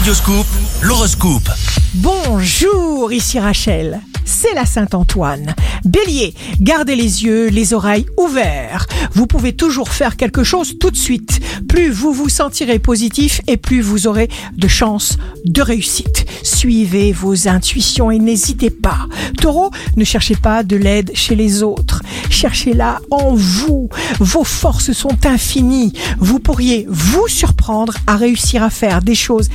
Radioscoop, l'horoscope. Bonjour, ici Rachel. C'est la Saint-Antoine. Bélier, gardez les yeux, les oreilles ouverts. Vous pouvez toujours faire quelque chose tout de suite. Plus vous vous sentirez positif et plus vous aurez de chances de réussite. Suivez vos intuitions et n'hésitez pas. Taureau, ne cherchez pas de l'aide chez les autres. Cherchez-la en vous. Vos forces sont infinies. Vous pourriez vous surprendre à réussir à faire des choses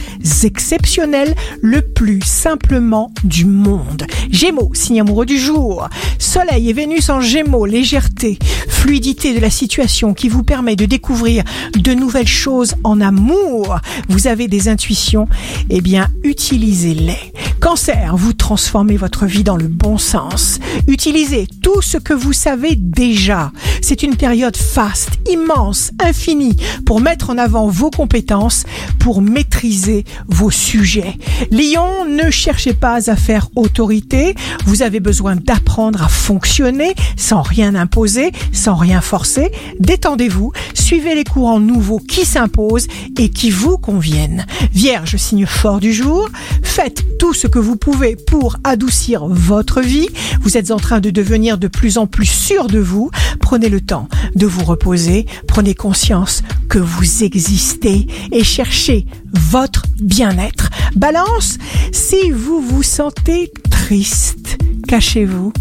exceptionnelles le plus simplement du monde. Gémeaux, signe amoureux du jour. Soleil et Vénus en Gémeaux, légèreté, fluidité de la situation qui vous permet de découvrir de nouvelles choses en amour. Vous avez des intuitions, eh bien, utilisez-les. Cancer, vous transformez votre vie dans le bon sens. Utilisez tout ce que vous savez déjà. C'est une période faste, immense, infinie pour mettre en avant vos compétences, pour maîtriser vos sujets. Lion, ne cherchez pas à faire autorité. Vous avez besoin d'apprendre à fonctionner sans rien imposer, sans rien forcer. Détendez-vous, suivez les courants nouveaux qui s'imposent et qui vous conviennent. Vierge, signe fort du jour, faites tout ce que vous pouvez pour adoucir votre vie. Vous êtes en train de devenir de plus en plus sûr de vous. Prenez le temps de vous reposer, prenez conscience que vous existez et cherchez votre bien-être. Balance, si vous vous sentez triste, cachez-vous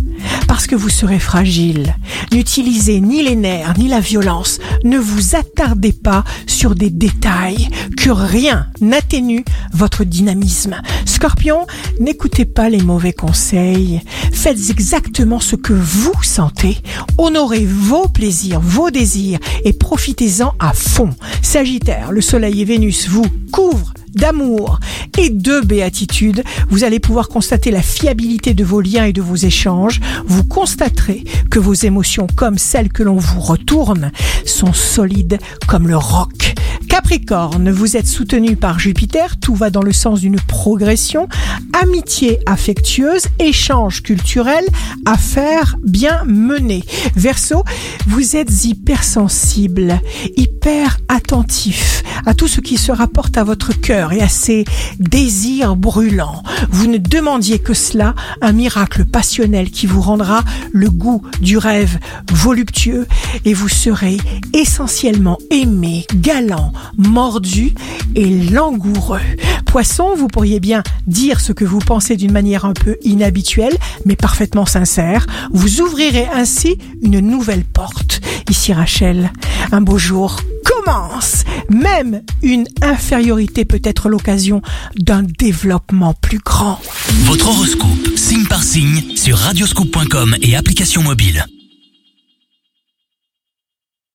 parce que vous serez fragile. N'utilisez ni les nerfs ni la violence. Ne vous attardez pas sur des détails. Que rien n'atténue votre dynamisme. Scorpion, n'écoutez pas les mauvais conseils. Faites exactement ce que vous sentez. Honorez vos plaisirs, vos désirs et profitez-en à fond. Sagittaire, le soleil et Vénus vous couvrent d'amour et de béatitude, vous allez pouvoir constater la fiabilité de vos liens et de vos échanges. Vous constaterez que vos émotions, comme celles que l'on vous retourne, sont solides comme le roc. Capricorne, vous êtes soutenu par Jupiter, tout va dans le sens d'une progression, amitié affectueuse, échange culturel, affaires bien menées. Verseau, vous êtes hypersensible, hyper attentif à tout ce qui se rapporte à votre cœur et à ses désirs brûlants. Vous ne demandiez que cela, un miracle passionnel qui vous rendra le goût du rêve voluptueux et vous serez essentiellement aimé, galant, mordu et langoureux. Poisson, vous pourriez bien dire ce que vous pensez d'une manière un peu inhabituelle, mais parfaitement sincère. Vous ouvrirez ainsi une nouvelle porte. Ici Rachel, un beau jour commence. Même une infériorité peut être l'occasion d'un développement plus grand. Votre horoscope, signe par signe, sur radioscoop.com et application mobile.